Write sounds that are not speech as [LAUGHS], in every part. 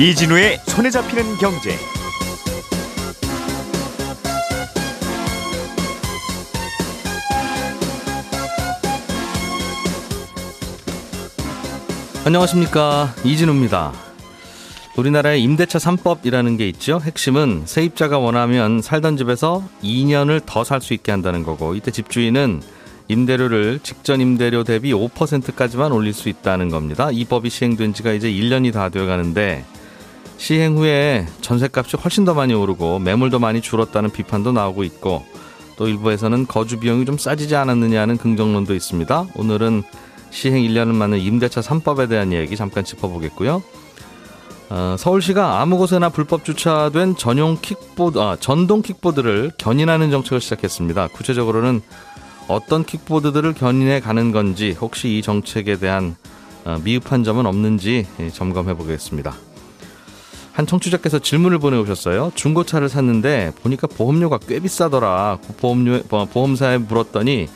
이진우의 손에 잡히는 경제. 안녕하십니까 이진우입니다. 우리나라의 임대차 3법이라는 게 있죠. 핵심은 세입자가 원하면 살던 집에서 2년을 더 살 수 있게 한다는 거고 이때 집주인은 임대료를 직전 임대료 대비 5%까지만 올릴 수 있다는 겁니다. 이 법이 시행된 지가 이제 1년이 다 되어 가는데 시행 후에 전셋값이 훨씬 더 많이 오르고 매물도 많이 줄었다는 비판도 나오고 있고 또 일부에서는 거주 비용이 좀 싸지지 않았느냐는 긍정론도 있습니다. 오늘은 시행 1년을 맞는 임대차 3법에 대한 이야기 잠깐 짚어보겠고요. 어, 서울시가 아무 곳에나 불법 주차된 전용 킥보드, 아, 전동 킥보드를 견인하는 정책을 시작했습니다. 구체적으로는 어떤 킥보드들을 견인해 가는 건지 혹시 이 정책에 대한 어, 미흡한 점은 없는지 예, 점검해 보겠습니다. 한 청취자께서 질문을 보내오셨어요. 중고차를 샀는데 보니까 보험료가 꽤 비싸더라. 보험료, 보험사에 물었더니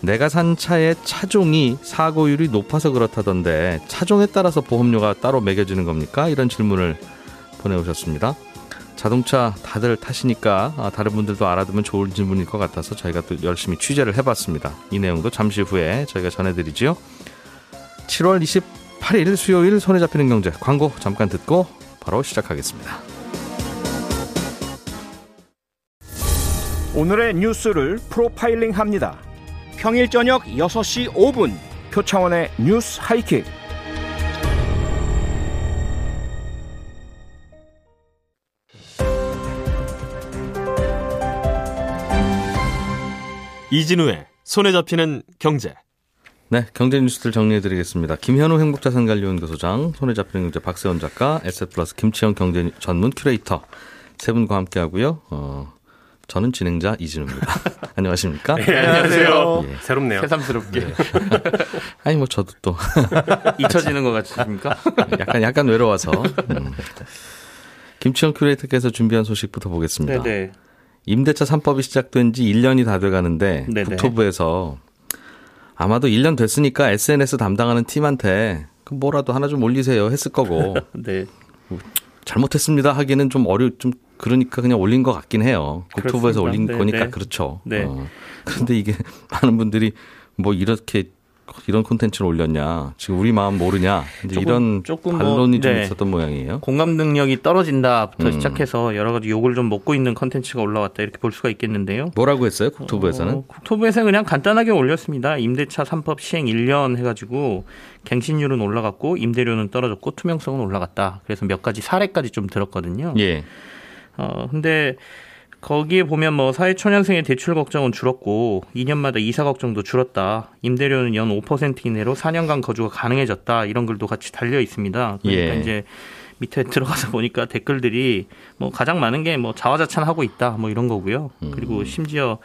내가 산 차의 차종이 사고율이 높아서 그렇다던데 차종에 따라서 보험료가 따로 매겨지는 겁니까? 이런 질문을 보내오셨습니다. 자동차 다들 타시니까 아, 다른 분들도 알아두면 좋은 질문일 것 같아서 저희가 또 열심히 취재를 해봤습니다. 이 내용도 잠시 후에 저희가 전해드리지요. 7월 28일 수요일 손에 잡히는 경제 광고 잠깐 듣고 바로 시작하겠습니다. 오늘의 뉴스를 프로파일링 합니다. 평일 저녁 6시 5분 표창원의 뉴스 하이킥. 이진우의 손에 잡히는 경제. 네, 경제 뉴스들 정리해드리겠습니다. 김현우 행복자산관리원 교소장, 손에 잡히는 경제 박세원 작가, 에셋플러스 김치영 경제 전문 큐레이터 세 분과 함께하고요. 어, 저는 진행자 이진우입니다. [LAUGHS] 안녕하십니까? 네, 안녕하세요. 예. 새롭네요. 새삼스럽게. 네. [LAUGHS] 아니 뭐 저도 또 [LAUGHS] 잊혀지는 것 같으십니까? 약간 약간 외로워서. 음. 김치영 큐레이터께서 준비한 소식부터 보겠습니다. 네네. 임대차 3법이 시작된 지 1년이 다 돼가는데 네네. 국토부에서 아마도 1년 됐으니까 SNS 담당하는 팀한테 뭐라도 하나 좀 올리세요 했을 거고. [LAUGHS] 네. 잘못했습니다 하기는 좀 어려 좀 그러니까 그냥 올린 것 같긴 해요. 국토부에서 그렇습니다. 올린 네, 거니까 네. 그렇죠. 네. 어. 그런데 이게 [LAUGHS] 많은 분들이 뭐 이렇게 이런 콘텐츠를 올렸냐. 지금 우리 마음 모르냐. 이제 조금, 이런 조금 뭐 반론이 뭐, 좀 네. 있었던 모양이에요. 공감 능력이 떨어진다부터 음. 시작해서 여러 가지 욕을 좀 먹고 있는 콘텐츠가 올라왔다 이렇게 볼 수가 있겠는데요. 뭐라고 했어요? 국토부에서는? 어, 국토부에서는 그냥 간단하게 올렸습니다. 임대차 3법 시행 1년 해가지고 갱신율은 올라갔고 임대료는 떨어졌고 투명성은 올라갔다. 그래서 몇 가지 사례까지 좀 들었거든요. 예. 어 근데 거기에 보면 뭐 사회초년생의 대출 걱정은 줄었고 2년마다 이사 걱정도 줄었다. 임대료는 연 5% 이내로 4년간 거주가 가능해졌다. 이런 글도 같이 달려 있습니다. 그러니까 예. 이제 밑에 [LAUGHS] 들어가서 보니까 댓글들이 뭐 가장 많은 게 뭐 자화자찬하고 있다. 뭐 이런 거고요. 음. 그리고 심지어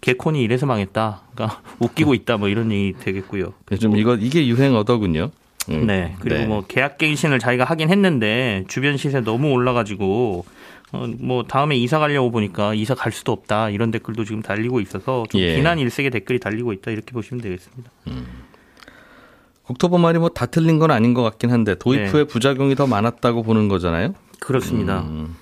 개콘이 이래서 망했다. 그러니까 [LAUGHS] 웃기고 있다. 뭐 이런 얘기 되겠고요. 좀 이거 이게 유행 어더군요. 음. 네. 그리고 네. 뭐 계약갱신을 자기가 하긴 했는데 주변 시세 너무 올라가지고 어, 뭐 다음에 이사 가려고 보니까 이사 갈 수도 없다 이런 댓글도 지금 달리고 있어서 좀 예. 비난 일색의 댓글이 달리고 있다 이렇게 보시면 되겠습니다. 음. 국토부 말이 뭐 다 틀린 건 아닌 것 같긴 한데 도입 네. 후에 부작용이 더 많았다고 보는 거잖아요. 그렇습니다. 음.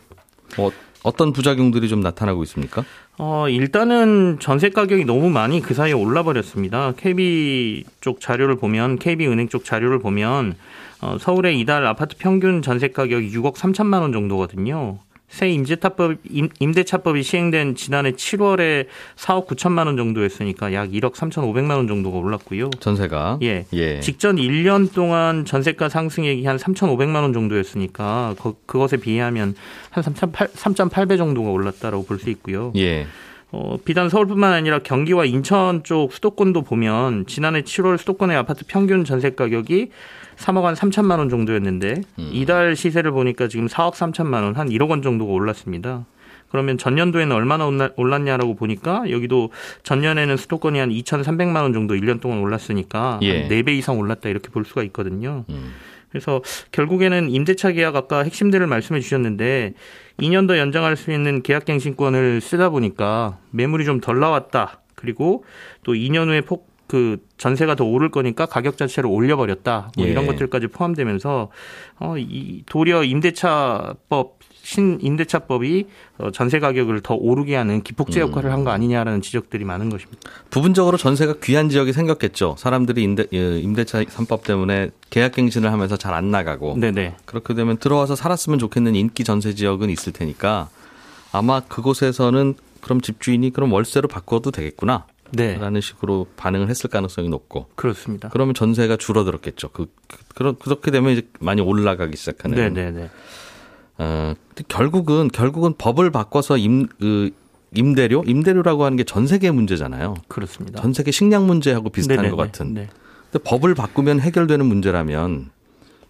뭐 어떤 부작용들이 좀 나타나고 있습니까? 어, 일단은 전세 가격이 너무 많이 그 사이에 올라 버렸습니다. KB 쪽 자료를 보면 KB 은행 쪽 자료를 보면 어, 서울의 이달 아파트 평균 전세 가격이 6억 3천만 원 정도거든요. 새 임대차법 임대차법이 시행된 지난해 7월에 4억 9천만 원 정도였으니까 약 1억 3천5백만 원 정도가 올랐고요. 전세가 예. 예. 직전 1년 동안 전세가 상승액이 한 3,500만 원 정도였으니까 그, 그것에 비하면 한 3.8배 정도가 올랐다라고 볼 수 있고요. 예. 어, 비단 서울뿐만 아니라 경기와 인천 쪽 수도권도 보면 지난해 7월 수도권의 아파트 평균 전세 가격이 3억 한 3천만 원 정도였는데 음. 이달 시세를 보니까 지금 4억 3천만 원, 한 1억 원 정도가 올랐습니다. 그러면 전년도에는 얼마나 올랐냐라고 보니까 여기도 전년에는 수도권이 한 2,300만 원 정도 1년 동안 올랐으니까 예. 한 4배 이상 올랐다 이렇게 볼 수가 있거든요. 음. 그래서 결국에는 임대차 계약 아까 핵심들을 말씀해 주셨는데 2년 더 연장할 수 있는 계약갱신권을 쓰다 보니까 매물이 좀 덜 나왔다. 그리고 또 2년 후에 폭 그 전세가 더 오를 거니까 가격 자체를 올려버렸다. 뭐 예. 이런 것들까지 포함되면서 어, 이 도리어 임대차법 신임대차법이 어, 전세 가격을 더 오르게 하는 기폭제 음. 역할을 한 거 아니냐라는 지적들이 많은 것입니다. 부분적으로 전세가 귀한 지역이 생겼겠죠. 사람들이 임대, 예, 임대차 3법 때문에 계약갱신을 하면서 잘 안 나가고 네네. 그렇게 되면 들어와서 살았으면 좋겠는 인기 전세 지역은 있을 테니까 아마 그곳에서는 그럼 집주인이 그럼 월세로 바꿔도 되겠구나. 네. 라는 식으로 반응을 했을 가능성이 높고. 그렇습니다. 그러면 전세가 줄어들었겠죠. 그, 그 그렇게 되면 이제 많이 올라가기 시작하는. 네네네. 네, 네. 어, 결국은 결국은 법을 바꿔서 임, 그, 임대료, 임대료라고 하는 게 전 세계 문제잖아요. 그렇습니다. 전 세계 식량 문제하고 비슷한 네네네. 것 같은. 네. 근데 법을 바꾸면 해결되는 문제라면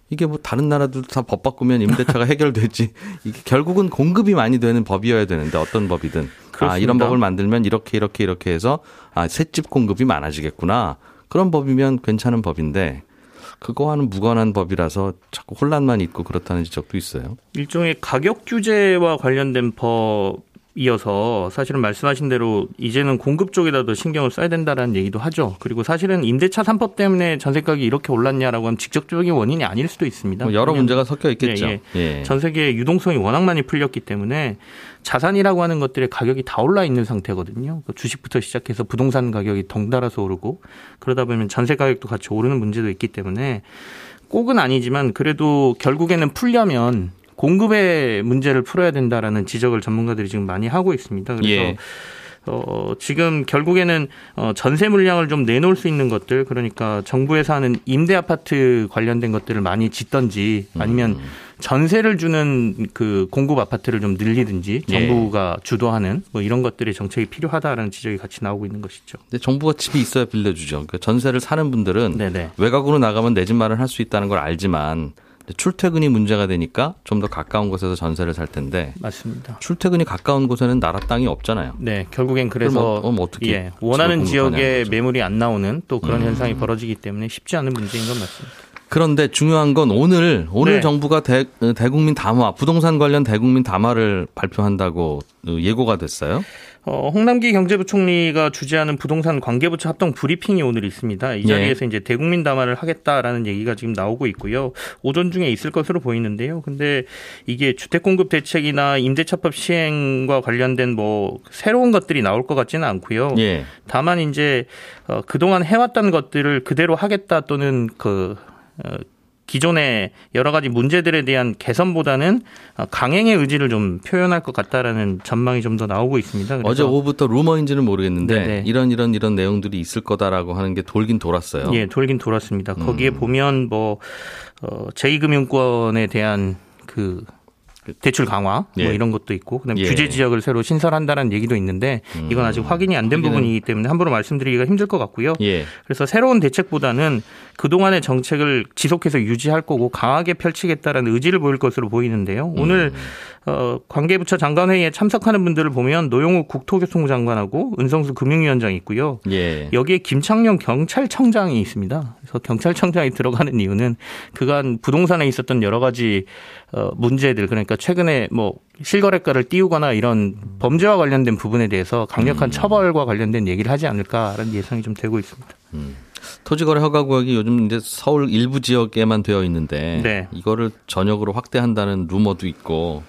이게 뭐 다른 나라들도 다 법 바꾸면 임대차가 [LAUGHS] 해결되지. 이게 결국은 공급이 많이 되는 법이어야 되는데 어떤 법이든. 그렇습니다. 아, 이런 법을 만들면 이렇게 이렇게 이렇게 해서 아, 새집 공급이 많아지겠구나. 그런 법이면 괜찮은 법인데 그거와는 무관한 법이라서 자꾸 혼란만 있고 그렇다는 지적도 있어요. 일종의 가격 규제와 관련된 법 이어서 사실은 말씀하신 대로 이제는 공급 쪽에다 도 신경을 써야 된다라는 얘기도 하죠. 그리고 사실은 임대차 3법 때문에 전세 가격이 이렇게 올랐냐라고 하면 직접적인 원인이 아닐 수도 있습니다. 뭐 여러 문제가 섞여 있겠죠. 예, 예. 예. 전 세계의 유동성이 워낙 많이 풀렸기 때문에 자산이라고 하는 것들의 가격이 다 올라 있는 상태거든요. 그 주식부터 시작해서 부동산 가격이 덩달아서 오르고 그러다 보면 전세 가격도 같이 오르는 문제도 있기 때문에 꼭은 아니지만 그래도 결국에는 풀려면 공급의 문제를 풀어야 된다라는 지적을 전문가들이 지금 많이 하고 있습니다. 그래서 예. 어, 지금 결국에는 어, 전세 물량을 좀 내놓을 수 있는 것들 그러니까 정부에서 하는 임대 아파트 관련된 것들을 많이 짓던지 아니면 음. 전세를 주는 그 공급 아파트를 좀 늘리든지 예. 정부가 예. 주도하는 뭐 이런 것들이 정책이 필요하다라는 지적이 같이 나오고 있는 것이죠. 근데 정부가 집이 있어야 빌려주죠. 그러니까 전세를 사는 분들은 네네. 외곽으로 나가면 내 집 마련할 수 있다는 걸 알지만 출퇴근이 문제가 되니까 좀 더 가까운 곳에서 전세를 살 텐데 맞습니다. 출퇴근이 가까운 곳에는 나라 땅이 없잖아요. 네, 결국엔 그래서 어, 뭐 어떻게 예, 원하는 지역에 매물이 안 나오는 또 그런 음. 현상이 벌어지기 때문에 쉽지 않은 문제인 건 맞습니다. 그런데 중요한 건 오늘 오늘 네. 정부가 대, 대국민 담화 부동산 관련 대국민 담화를 발표한다고 예고가 됐어요. 어, 홍남기 경제부총리가 주재하는 부동산 관계부처 합동 브리핑이 오늘 있습니다. 이 자리에서 네. 이제 대국민 담화를 하겠다라는 얘기가 지금 나오고 있고요. 오전 중에 있을 것으로 보이는데요. 근데 이게 주택 공급 대책이나 임대차법 시행과 관련된 뭐 새로운 것들이 나올 것 같지는 않고요. 네. 다만 이제 어, 그동안 해왔던 것들을 그대로 하겠다 또는 그 어, 기존의 여러 가지 문제들에 대한 개선보다는 강행의 의지를 좀 표현할 것 같다라는 전망이 좀 더 나오고 있습니다. 어제 오후부터 루머인지는 모르겠는데 네네. 이런 이런 이런 내용들이 있을 거다라고 하는 게 돌긴 돌았어요. 예, 돌긴 돌았습니다. 거기에 음. 보면 뭐 어, 제2금융권에 대한 그 대출 강화 뭐 예. 이런 것도 있고 그다음에 예. 규제 지역을 새로 신설한다는 얘기도 있는데 이건 아직 음. 확인이 안 된 부분이기 때문에 함부로 말씀드리기가 힘들 것 같고요. 예. 그래서 새로운 대책보다는 그동안의 정책을 지속해서 유지할 거고 강하게 펼치겠다라는 의지를 보일 것으로 보이는데요. 오늘 음. 어, 관계부처 장관회의에 참석하는 분들을 보면 노영욱 국토교통부 장관하고 은성수 금융위원장이 있고요. 예. 여기에 김창룡 경찰청장이 있습니다. 그래서 경찰청장이 들어가는 이유는 그간 부동산에 있었던 여러 가지 어, 문제들 그러니까 최근에 뭐 실거래가를 띄우거나 이런 범죄와 관련된 부분에 대해서 강력한 음. 처벌과 관련된 얘기를 하지 않을까라는 예상이 좀 되고 있습니다. 음. 토지거래 허가 구역이 요즘 이제 서울 일부 지역에만 되어 있는데 네. 이거를 전역으로 확대한다는 루머도 있고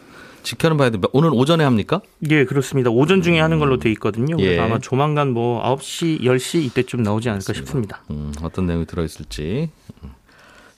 지켜는 봐야 돼. 오늘 오전에 합니까? 예, 그렇습니다. 오전 중에 하는 걸로 돼 있거든요. 그래서 예. 아마 조만간 뭐 9시, 10시 이때쯤 나오지 않을까 맞습니다. 싶습니다. 음, 어떤 내용이 들어 있을지.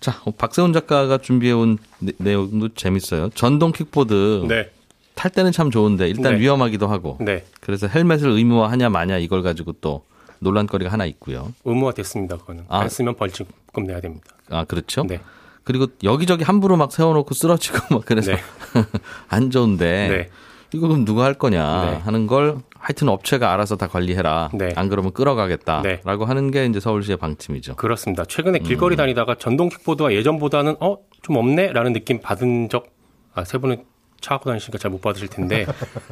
자, 어, 박세훈 작가가 준비해 온 내용도 재밌어요. 전동 킥보드. 네. 탈 때는 참 좋은데 일단 네. 위험하기도 하고. 네. 그래서 헬멧을 의무화하냐 마냐 이걸 가지고 또 논란거리가 하나 있고요. 의무화 됐습니다. 그거는 아. 안 쓰면 벌칙금 내야 됩니다. 아 그렇죠. 네. 그리고 여기저기 함부로 막 세워놓고 쓰러지고 [LAUGHS] 막 그래서 네. [LAUGHS] 안 좋은데 네. 이거 그럼 누가 할 거냐 네. 하는 걸 하여튼 업체가 알아서 다 관리해라. 네. 안 그러면 끌어가겠다라고 네. 하는 게 이제 서울시의 방침이죠. 그렇습니다. 최근에 길거리 음. 다니다가 전동 킥보드가 예전보다는 어 좀 없네라는 느낌 받은 적 아, 세 분은 차고 다니시니까 잘 못 받으실 텐데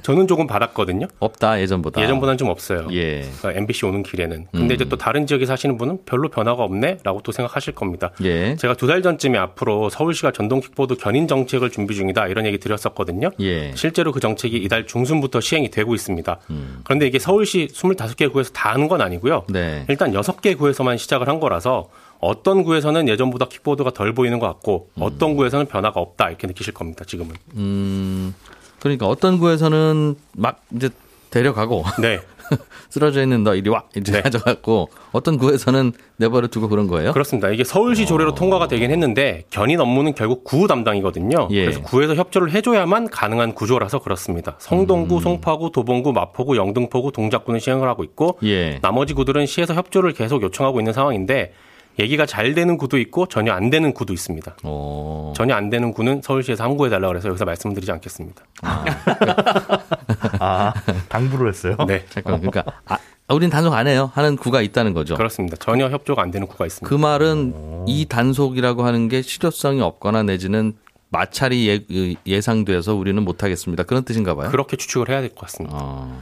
저는 조금 받았거든요. 없다 예전보다. 예전보다는 좀 없어요. 예. 그러니까 MBC 오는 길에는. 근데 음. 이제 또 다른 지역에 사시는 분은 별로 변화가 없네라고 또 생각하실 겁니다. 예. 제가 두 달 전쯤에 앞으로 서울시가 전동 킥보드 견인 정책을 준비 중이다 이런 얘기 드렸었거든요. 예. 실제로 그 정책이 이달 중순부터 시행이 되고 있습니다. 음. 그런데 이게 서울시 25개 구에서 다 하는 건 아니고요. 네. 일단 6개 구에서만 시작을 한 거라서 어떤 구에서는 예전보다 킥보드가 덜 보이는 것 같고 음. 어떤 구에서는 변화가 없다 이렇게 느끼실 겁니다. 지금은. 음. 그러니까 어떤 구에서는 막 이제 데려가고 네. [LAUGHS] 쓰러져 있는 너 이리 와 이제 네. 가져갔고 어떤 구에서는 내버려 두고 그런 거예요? 그렇습니다. 이게 서울시 조례로 어. 통과가 되긴 했는데 견인 업무는 결국 구 담당이거든요. 예. 그래서 구에서 협조를 해줘야만 가능한 구조라서 그렇습니다. 성동구, 음. 송파구, 도봉구, 마포구, 영등포구, 동작구는 시행을 하고 있고 예. 나머지 구들은 시에서 협조를 계속 요청하고 있는 상황인데 얘기가 잘 되는 구도 있고 전혀 안 되는 구도 있습니다. 오. 어. 전혀 안 되는 구는 서울시에서 함구해 달라고 해서 여기서 말씀드리지 않겠습니다. 아, [LAUGHS] 아 당부를 했어요? 네. 잠깐 그러니까 아, 우린 단속 안 해요 하는 구가 있다는 거죠. 그렇습니다. 전혀 협조가 안 되는 구가 있습니다. 그 말은 오. 이 단속이라고 하는 게 실효성이 없거나 내지는 마찰이 예, 예상돼서 우리는 못 하겠습니다. 그런 뜻인가 봐요. 그렇게 추측을 해야 될 것 같습니다. 어.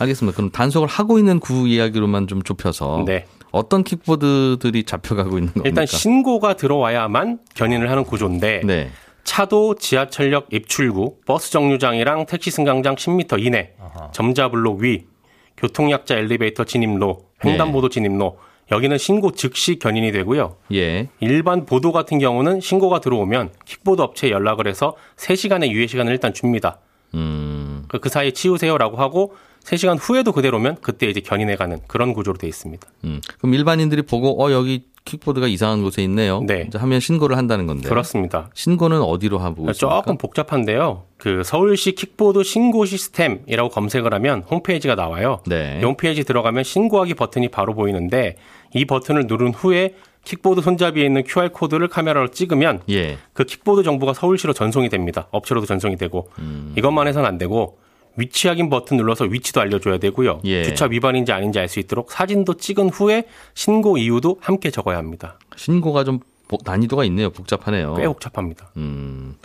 알겠습니다. 그럼 단속을 하고 있는 구 이야기로만 좀 좁혀서 네. 어떤 킥보드들이 잡혀가고 있는 겁니까? 일단 신고가 들어와야만 견인을 하는 구조인데 네. 차도 지하철역 입출구, 버스 정류장이랑 택시 승강장 10m 이내, 아하. 점자블록 위, 교통약자 엘리베이터 진입로, 횡단보도 네. 진입로 여기는 신고 즉시 견인이 되고요. 예. 일반 보도 같은 경우는 신고가 들어오면 킥보드 업체에 연락을 해서 3시간의 유예 시간을 일단 줍니다. 음. 그, 그 사이에 치우세요라고 하고 3시간 후에도 그대로면 그때 이제 견인해 가는 그런 구조로 되어 있습니다. 음. 그럼 일반인들이 보고 어 여기 킥보드가 이상한 곳에 있네요. 네. 하면 신고를 한다는 건데. 그렇습니다. 신고는 어디로 하고 있습니까? 조금 복잡한데요. 그 서울시 킥보드 신고 시스템이라고 검색을 하면 홈페이지가 나와요. 네. 이 홈페이지 들어가면 신고하기 버튼이 바로 보이는데 이 버튼을 누른 후에 킥보드 손잡이에 있는 QR 코드를 카메라로 찍으면 예. 그 킥보드 정보가 서울시로 전송이 됩니다. 업체로도 전송이 되고 음. 이것만 해서는 안 되고 위치 확인 버튼 눌러서 위치도 알려줘야 되고요. 예. 주차 위반인지 아닌지 알 수 있도록 사진도 찍은 후에 신고 이유도 함께 적어야 합니다. 신고가 좀 난이도가 있네요. 복잡하네요. 꽤 복잡합니다. 음,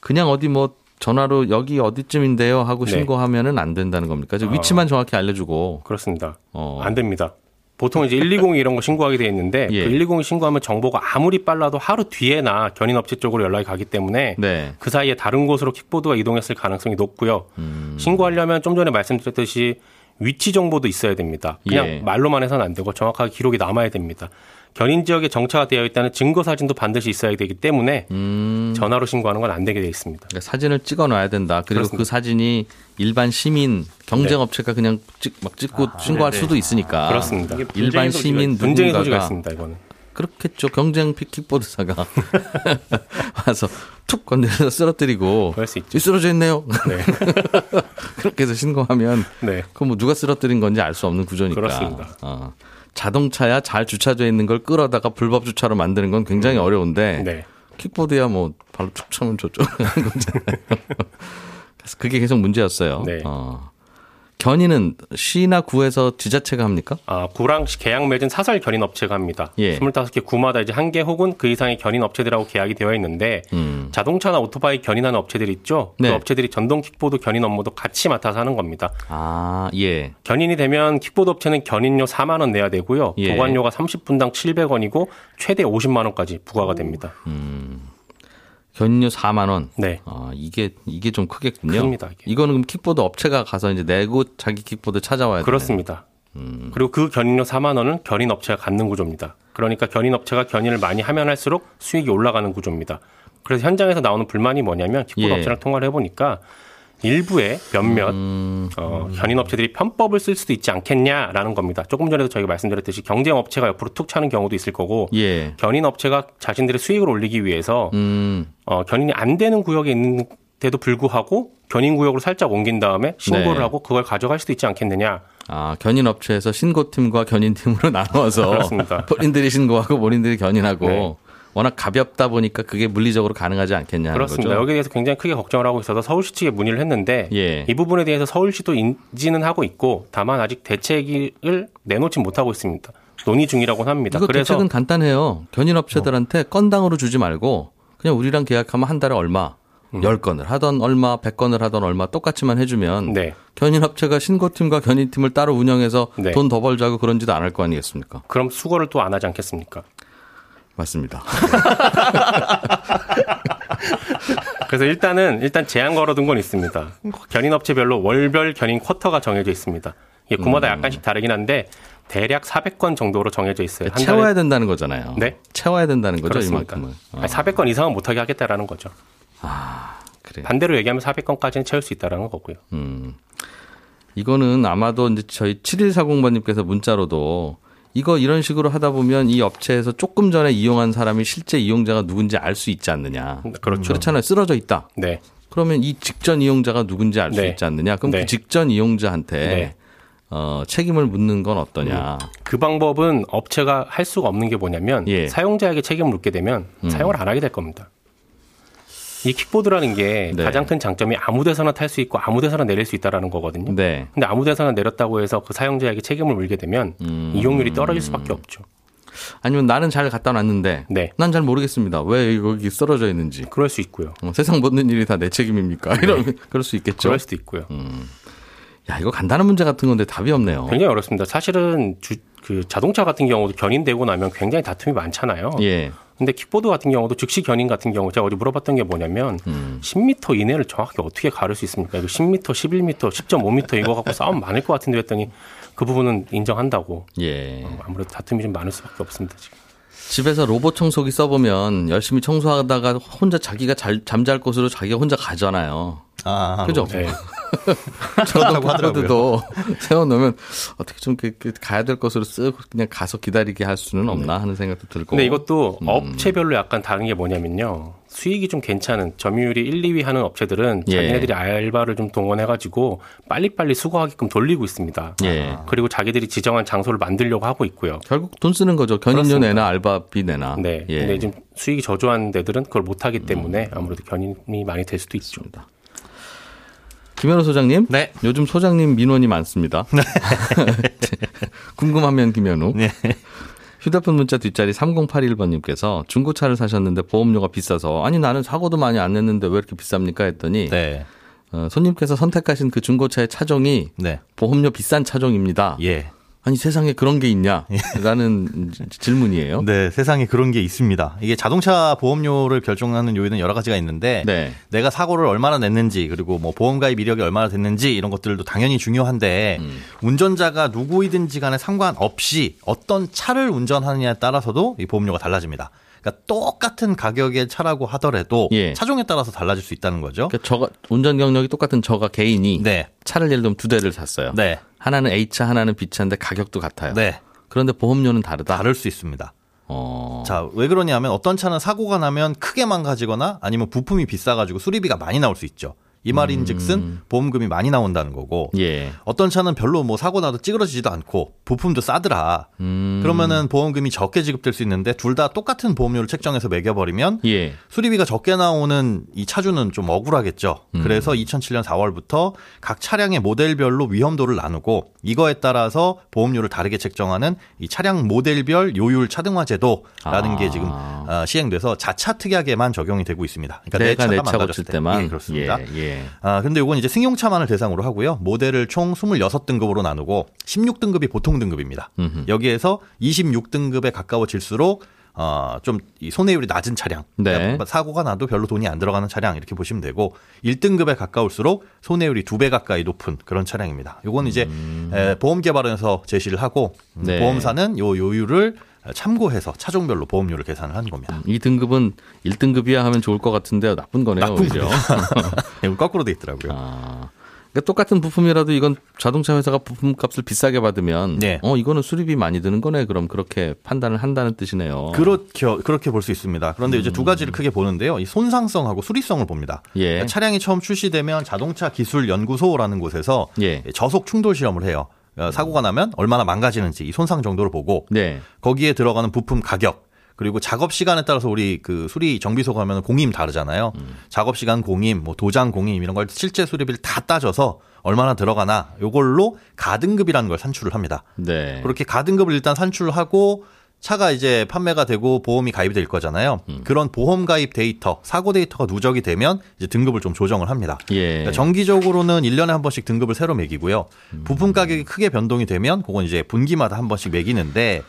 그냥 어디 뭐 전화로 여기 어디쯤인데요 하고 네. 신고하면은 안 된다는 겁니까? 어. 위치만 정확히 알려주고 그렇습니다. 어. 안 됩니다. 보통 이제 120 이런 거 신고하게 돼 있는데 예. 그120 신고하면 정보가 아무리 빨라도 하루 뒤에나 견인 업체 쪽으로 연락이 가기 때문에 네. 그 사이에 다른 곳으로 킥보드가 이동했을 가능성이 높고요. 음. 신고하려면 좀 전에 말씀드렸듯이 위치 정보도 있어야 됩니다. 그냥 예. 말로만 해서는 안 되고 정확하게 기록이 남아야 됩니다. 견인 지역에 정차가 되어 있다는 증거 사진도 반드시 있어야 되기 때문에 음. 전화로 신고하는 건 안 되게 돼 있습니다. 그러니까 사진을 찍어 놔야 된다. 그리고 그 그렇습니다. 그 사진이 일반 시민 경쟁 업체가 네. 그냥 찍, 막 찍고 아, 신고할 네네. 수도 있으니까. 그렇습니다. 일반 시민 분쟁의 소지가 있습니다. 이거는. 그렇겠죠. 경쟁 킥보드사가 [LAUGHS] 와서 툭 건드려서 쓰러뜨리고 그럴 수 있죠. 쓰러져 있네요. 네. [LAUGHS] 그렇게 해서 신고하면 네. 그럼 뭐 누가 쓰러뜨린 건지 알 수 없는 구조니까. 그렇습니다. 어. 자동차야 잘 주차되어 있는 걸 끌어다가 불법 주차로 만드는 건 굉장히 음. 어려운데 네. 킥보드야 뭐 발로 툭 차면 저쪽 하는 거잖아요. [LAUGHS] 그래서 그게 계속 문제였어요. 네. 어. 견인은 시나 구에서 지자체가 합니까? 아, 구랑 계약 맺은 사설 견인 업체가 합니다. 예. 25개 구마다 이제 한 개 혹은 그 이상의 견인 업체들하고 계약이 되어 있는데 음. 자동차나 오토바이 견인하는 업체들 있죠. 그 네. 그 업체들이 전동 킥보드 견인 업무도 같이 맡아서 하는 겁니다. 아, 예. 견인이 되면 킥보드 업체는 견인료 4만 원 내야 되고요. 예. 보관료가 30분당 700원이고 최대 50만 원까지 부과가 됩니다. 음. 견인료 4만 원. 네. 아, 이게 이게 좀 크겠군요. 큽니다. 이게. 이거는 그럼 킥보드 업체가 가서 이제 내고 자기 킥보드 찾아와야 돼요. 그렇습니다. 음. 그리고 그 견인료 4만 원은 견인 업체가 갖는 구조입니다. 그러니까 견인 업체가 견인을 많이 하면 할수록 수익이 올라가는 구조입니다. 그래서 현장에서 나오는 불만이 뭐냐면 킥보드 예. 업체랑 통화를 해보니까 일부의 몇몇 음. 어, 견인 업체들이 편법을 쓸 수도 있지 않겠냐라는 겁니다. 조금 전에도 저희가 말씀드렸듯이 경쟁 업체가 옆으로 툭 차는 경우도 있을 거고 예. 견인 업체가 자신들의 수익을 올리기 위해서 음. 어, 견인이 안 되는 구역에 있는 데도 불구하고 견인 구역으로 살짝 옮긴 다음에 신고를 네. 하고 그걸 가져갈 수도 있지 않겠느냐. 아, 견인 업체에서 신고팀과 견인팀으로 [LAUGHS] 나눠서 본인들이 신고하고 본인들이 견인하고 네. 워낙 가볍다 보니까 그게 물리적으로 가능하지 않겠냐는 그렇습니다. 거죠. 여기에 대해서 굉장히 크게 걱정을 하고 있어서 서울시 측에 문의를 했는데 예. 이 부분에 대해서 서울시도 인지는 하고 있고 다만 아직 대책을 내놓지 못하고 있습니다. 논의 중이라고 합니다. 이거 그래서 대책은 간단해요. 견인업체들한테 건당으로 주지 말고 그냥 우리랑 계약하면 한 달에 얼마 음. 10건을 하던 얼마, 100건을 하던 얼마 똑같이만 해주면 네. 견인업체가 신고팀과 견인팀을 따로 운영해서 네. 돈더 벌자고 그런 지도 안 할 거 아니겠습니까? 그럼 수거를 또 안 하지 않겠습니까? 맞습니다. [LAUGHS] 그래서 일단은 일단 제한 걸어둔 건 있습니다. 견인 업체별로 월별 견인 쿼터가 정해져 있습니다. 이게 구마다 음. 약간씩 다르긴 한데 대략 400건 정도로 정해져 있어요. 한 채워야. 된다는 거잖아요. 네. 채워야 된다는 거죠, 그렇습니까? 이만큼은. 어. 아니, 400건 이상은 못하게 하겠다라는 거죠. 아, 그래. 반대로 얘기하면 400건까지는 채울 수 있다라는 거고요. 음. 이거는 아마도 이제 저희 7140번님께서 문자로도 이거 이런 식으로 하다 보면 이 업체에서 조금 전에 이용한 사람이 실제 이용자가 누군지 알 수 있지 않느냐. 그렇죠. 그렇잖아요. 쓰러져 있다. 네. 그러면 이 직전 이용자가 누군지 알수 네. 있지 않느냐. 그럼 그 네. 그 직전 이용자한테 네. 어, 책임을 묻는 건 어떠냐. 음. 그 방법은 업체가 할 수가 없는 게 뭐냐면 예. 사용자에게 책임을 묻게 되면 음. 사용을 안 하게 될 겁니다. 이 킥보드라는 게 네. 가장 큰 장점이 아무 데서나 탈 수 있고 아무 데서나 내릴 수 있다라는 거거든요. 네. 근데 아무 데서나 내렸다고 해서 그 사용자에게 책임을 물게 되면 음. 이용률이 떨어질 수밖에 없죠. 아니면 나는 잘 갖다 놨는데 네. 난잘 모르겠습니다. 왜 여기 쓰러져 있는지. 그럴 수 있고요. 어, 세상 모든 일이 다 내 책임입니까? 네. 이런 [LAUGHS] 그럴 수 있겠죠. 그럴 수도 있고요. 음. 야 이거 간단한 문제 같은 건데 답이 없네요. 굉장히 어렵습니다. 사실은 주, 그 자동차 같은 경우도 견인되고 나면 굉장히 다툼이 많잖아요. 예. 근데 킥보드 같은 경우도 즉시 견인 같은 경우 제가 어디 물어봤던 게 뭐냐면 음. 10m 이내를 정확히 어떻게 가를 수 있습니까? 이거 10m, 11m, 10.5m 이거 갖고 싸움 많을 것 같은데 했더니 그 부분은 인정한다고. 예. 어, 아무래도 다툼이 좀 많을 수밖에 없습니다 지금. 집에서 로봇 청소기 써보면 열심히 청소하다가 혼자 자기가 잘, 잠잘 곳으로 자기가 혼자 가잖아요. 아, 그죠? 네. [LAUGHS] 저도 하더라도 세워놓으면 어떻게 좀 그, 그 가야 될 것으로 쓱 그냥 가서 기다리게 할 수는 없나 하는 생각도 들고. 근데 이것도 음. 업체별로 약간 다른 게 뭐냐면요. 수익이 좀 괜찮은 점유율이 1, 2위 하는 업체들은 예. 자기네들이 알바를 좀 동원해가지고 빨리빨리 수거하게끔 돌리고 있습니다. 예. 그리고 자기들이 지정한 장소를 만들려고 하고 있고요. 결국 돈 쓰는 거죠. 견인료 내나 알바비 내나. 네. 예. 근데 지금 수익이 저조한 데들은 그걸 못하기 때문에 아무래도 견인이 많이 될 수도 있습니다. 김현우 소장님. 네. 요즘 소장님 민원이 많습니다. 네. [LAUGHS] 궁금하면 김현우. 네. 휴대폰 문자 뒷자리 3081번님께서 중고차를 사셨는데 보험료가 비싸서 아니 나는 사고도 많이 안 냈는데 왜 이렇게 비쌉니까 했더니 네. 어, 손님께서 선택하신 그 중고차의 차종이 네. 보험료 비싼 차종입니다. 예. 아니 세상에 그런 게 있냐라는 질문이에요. 네, 세상에 그런 게 있습니다. 이게 자동차 보험료를 결정하는 요인은 여러 가지가 있는데 네. 내가 사고를 얼마나 냈는지 그리고 뭐 보험 가입 이력이 얼마나 됐는지 이런 것들도 당연히 중요한데 음. 운전자가 누구이든지 간에 상관없이 어떤 차를 운전하느냐에 따라서도 이 보험료가 달라집니다. 그러니까 똑같은 가격의 차라고 하더라도 예. 차종에 따라서 달라질 수 있다는 거죠. 그러니까 저가 운전 경력이 똑같은 저가 개인이 네. 차를 예를 들면 두 대를 샀어요. 네. 하나는 A차, 하나는 B차인데 가격도 같아요. 네. 그런데 보험료는 다르다. 다를 수 있습니다. 어. 자, 왜 그러냐면 어떤 차는 사고가 나면 크게 망가지거나 아니면 부품이 비싸가지고 수리비가 많이 나올 수 있죠. 이 말인즉슨 음. 보험금이 많이 나온다는 거고 예. 어떤 차는 별로 뭐 사고 나도 찌그러지지도 않고 부품도 싸더라. 음. 그러면은 보험금이 적게 지급될 수 있는데 둘 다 똑같은 보험료를 책정해서 매겨버리면 예. 수리비가 적게 나오는 이 차주는 좀 억울하겠죠. 음. 그래서 2007년 4월부터 각 차량의 모델별로 위험도를 나누고 이거에 따라서 보험료를 다르게 책정하는 이 차량 모델별 요율 차등화 제도라는 아. 게 지금 어, 시행돼서 자차 특약에만 적용이 되고 있습니다. 그러니까 내 차가 망가졌을 때만 예, 그렇습니다. 예, 예. 아, 근데 이건 이제 승용차만을 대상으로 하고요. 모델을 총 26등급으로 나누고 16등급이 보통 등급입니다. 음흠. 여기에서 26등급에 가까워질수록 어, 좀 이 손해율이 낮은 차량. 네. 그러니까 사고가 나도 별로 돈이 안 들어가는 차량 이렇게 보시면 되고 1등급에 가까울수록 손해율이 두 배 가까이 높은 그런 차량입니다. 요건 이제 음. 에, 보험 개발원에서 제시를 하고 음, 네. 보험사는 요 요율을 참고해서 차종별로 보험료를 계산을 하는 겁니다. 음, 이 등급은 1등급이야 하면 좋을 것 같은데 나쁜 거네요. 나쁜 오히려. 네, [LAUGHS] 거꾸로 돼 있더라고요. 아. 그러니까 똑같은 부품이라도 이건 자동차 회사가 부품값을 비싸게 받으면 네. 어 이거는 수리비 많이 드는 거네. 그럼 그렇게 판단을 한다는 뜻이네요. 그렇게 그렇게 볼 수 있습니다. 그런데 음. 이제 두 가지를 크게 보는데요. 이 손상성하고 수리성을 봅니다. 예. 그러니까 차량이 처음 출시되면 자동차 기술 연구소라는 곳에서 예. 저속 충돌 실험을 해요. 어, 사고가 나면 얼마나 망가지는지 이 손상 정도를 보고 네. 거기에 들어가는 부품 가격 그리고 작업 시간에 따라서 우리 그 수리 정비소 가면 공임 다르잖아요. 음. 작업 시간 공임, 뭐 도장 공임 이런 걸 실제 수리비를 다 따져서 얼마나 들어가나 요걸로 가등급이라는 걸 산출을 합니다. 네. 그렇게 가등급을 일단 산출하고 차가 이제 판매가 되고 보험이 가입이 될 거잖아요. 음. 그런 보험 가입 데이터, 사고 데이터가 누적이 되면 이제 등급을 좀 조정을 합니다. 예. 그러니까 정기적으로는 1년에 한 번씩 등급을 새로 매기고요. 음. 부품 가격이 크게 변동이 되면 그건 이제 분기마다 한 번씩 매기는데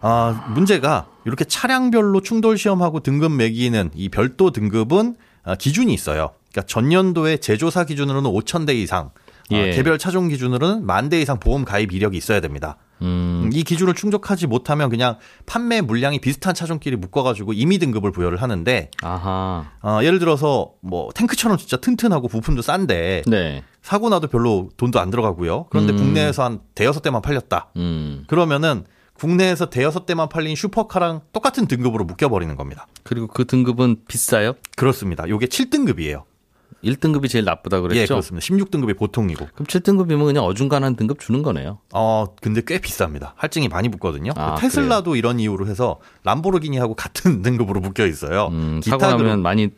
아, 문제가 이렇게 차량별로 충돌 시험하고 등급 매기는 이 별도 등급은 아, 기준이 있어요. 그러니까 전년도에 제조사 기준으로는 5천 대 이상, 아, 예. 아, 개별 차종 기준으로는 만 대 이상 보험 가입 이력이 있어야 됩니다. 음. 이 기준을 충족하지 못하면 그냥 판매 물량이 비슷한 차종끼리 묶어가지고 임의 등급을 부여를 하는데, 아하. 어, 예를 들어서 뭐 탱크처럼 진짜 튼튼하고 부품도 싼데 네. 사고 나도 별로 돈도 안 들어가고요. 그런데 음. 국내에서 한 대여섯 대만 팔렸다. 음. 그러면은 국내에서 대여섯 대만 팔린 슈퍼카랑 똑같은 등급으로 묶여버리는 겁니다. 그리고 그 등급은 비싸요? 그렇습니다. 요게 7등급이에요. 1등급이 제일 나쁘다 그랬죠? 예, 그렇습니다. 16등급이 보통이고. 그럼 7등급이면 그냥 어중간한 등급 주는 거네요. 어, 근데 꽤 비쌉니다. 할증이 많이 붙거든요. 아, 테슬라도 그래요? 이런 이유로 해서 람보르기니하고 같은 [LAUGHS] 등급으로 묶여 있어요. 음, 사고 나면 많이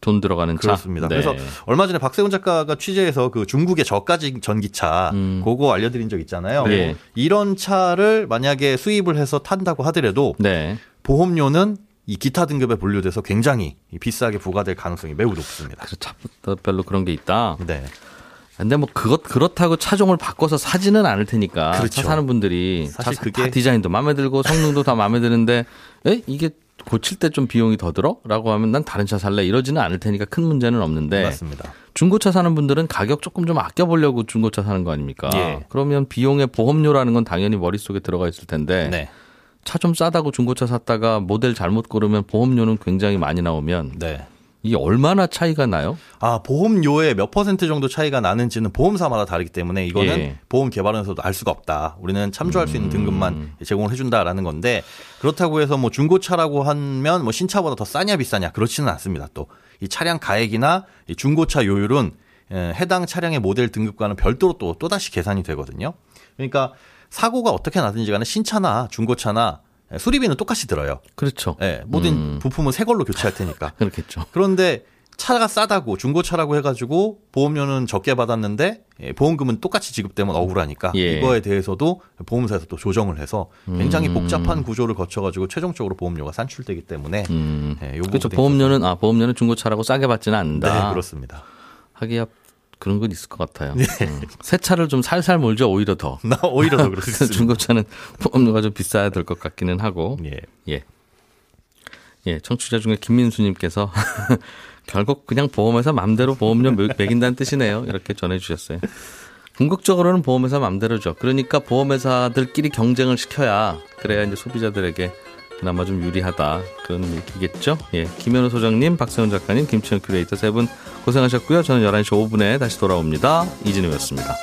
돈 들어가는 차. 그렇습니다. 네. 그래서 얼마 전에 박세훈 작가가 취재해서 그 중국의 저가지 전기차 음. 그거 알려드린 적 있잖아요. 네. 이런 차를 만약에 수입을 해서 탄다고 하더라도 네. 보험료는 이 기타 등급에 분류돼서 굉장히 비싸게 부과될 가능성이 매우 높습니다. 그래서 차별로 그런 게 있다. 네. 근데 뭐 그것 그렇다고 차종을 바꿔서 사지는 않을 테니까 그렇죠. 차 사는 분들이 사실 차, 그게 디자인도 마음에 들고 성능도 다 마음에 드는데 [LAUGHS] 에 이게 고칠 때 좀 비용이 더 들어? 라고 하면 난 다른 차 살래 이러지는 않을 테니까 큰 문제는 없는데 맞습니다. 중고차 사는 분들은 가격 조금 좀 아껴보려고 중고차 사는 거 아닙니까? 예. 그러면 비용의 보험료라는 건 당연히 머릿 속에 들어가 있을 텐데 네. 차 좀 싸다고 중고차 샀다가 모델 잘못 고르면 보험료는 굉장히 많이 나오면 네. 이게 얼마나 차이가 나요? 아 보험료에 몇 퍼센트 정도 차이가 나는지는 보험사마다 다르기 때문에 이거는 예. 보험 개발원에서도 알 수가 없다. 우리는 참조할 수 있는 등급만 음. 제공을 해준다라는 건데 그렇다고 해서 뭐 중고차라고 하면 뭐 신차보다 더 싸냐 비싸냐 그렇지는 않습니다. 또 이 차량 가액이나 이 중고차 요율은 예, 해당 차량의 모델 등급과는 별도로 또 또다시 계산이 되거든요. 그러니까 사고가 어떻게 나든지 간에 신차나 중고차나 수리비는 똑같이 들어요. 그렇죠. 예, 네, 모든 음. 부품은 새 걸로 교체할 테니까. [LAUGHS] 그렇겠죠. 그런데 차가 싸다고 중고차라고 해가지고 보험료는 적게 받았는데 예, 보험금은 똑같이 지급되면 억울하니까 예. 이거에 대해서도 보험사에서 또 조정을 해서 굉장히 음. 복잡한 구조를 거쳐가지고 최종적으로 보험료가 산출되기 때문에 음. 예, 그렇죠. 보험료는 아 보험료는 중고차라고 싸게 받지는 않는다. 네, 그렇습니다. 하기야 그런 건 있을 것 같아요. 네. 음. 새 차를 좀 살살 몰죠, 오히려 더. [LAUGHS] 나 오히려 더 그렇습니다. [LAUGHS] 중고차는 보험료가 좀 비싸야 될 것 같기는 하고. 예. 예. 예, 청취자 중에 김민수님께서 [LAUGHS] 결국 그냥 보험회사 맘대로 보험료 매긴다는 뜻이네요. 이렇게 전해주셨어요. 궁극적으로는 보험회사 맘대로죠. 그러니까 보험회사들끼리 경쟁을 시켜야 그래야 이제 소비자들에게 그나마 좀 유리하다 그런 얘기겠죠. 예, 김현우 소장님, 박세훈 작가님, 김치현 큐레이터 세 분 고생하셨고요. 저는 11시 5분에 다시 돌아옵니다. 이진우였습니다.